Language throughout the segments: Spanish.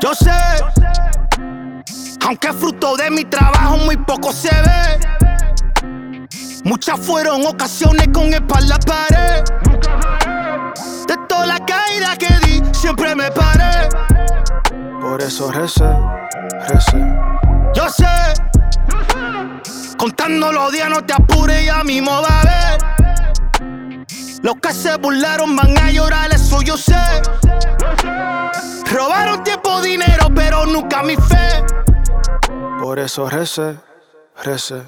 Yo sé, aunque fruto de mi trabajo muy poco se ve. Muchas fueron ocasiones con espalda pared. De toda la caída que di, siempre me paré. Por eso recé, recé. Yo sé, contando los días no te apures, ya mismo va a ver. Los que se burlaron van a llorar, eso yo sé. Robaron tiempo, dinero, pero nunca mi fe. Por eso recé, recé.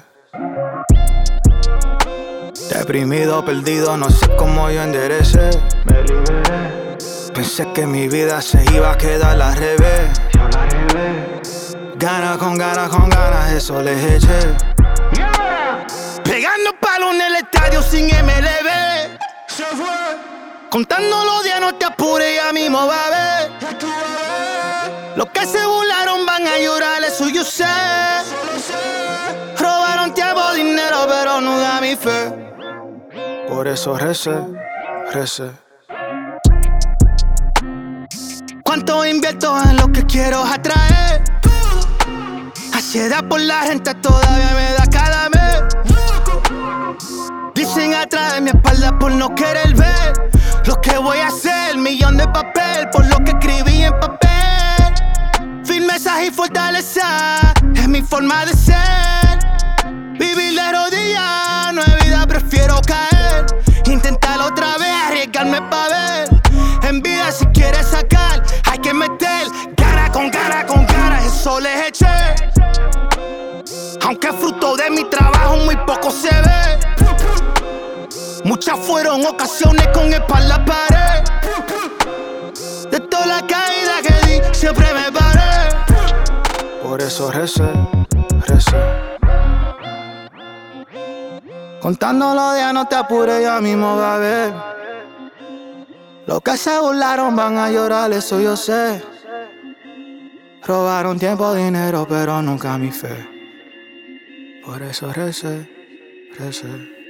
Deprimido, perdido, no sé cómo yo enderecé. Me liberé, Pensé que mi vida se iba a quedar al revés. Gana con ganas, con ganas, eso les eché. Contando los días, no te apures, ya mismo va a ver. Los que se burlaron van a llorar, eso yo sé. Robaron tiempo, dinero, pero nunca mi fe. Por eso recé, recé. ¿Cuánto invierto en lo que quiero atraer? Ansiedad por la gente todavía me da cada mes. Dicen atrás mi espalda por no querer ver lo que voy a hacer. Millón de papel por lo que escribí en papel. Firmeza y fortaleza es mi forma de ser. Vivir de rodillas no es vida, prefiero caer. Intentar otra vez, arriesgarme pa' ver. En vida, si quieres sacar, hay que meter cara con cara con cara. Eso les eché. Aunque fruto de mi trabajo muy poco se ve. Muchas fueron ocasiones con espalda pared. De toda la caída que di, siempre me paré. Por eso recé, recé. Contando los días, no te apures, ya mismo va a ver. Los que se burlaron van a llorar, eso yo sé. Robaron tiempo, dinero, pero nunca mi fe. Por eso recé, recé.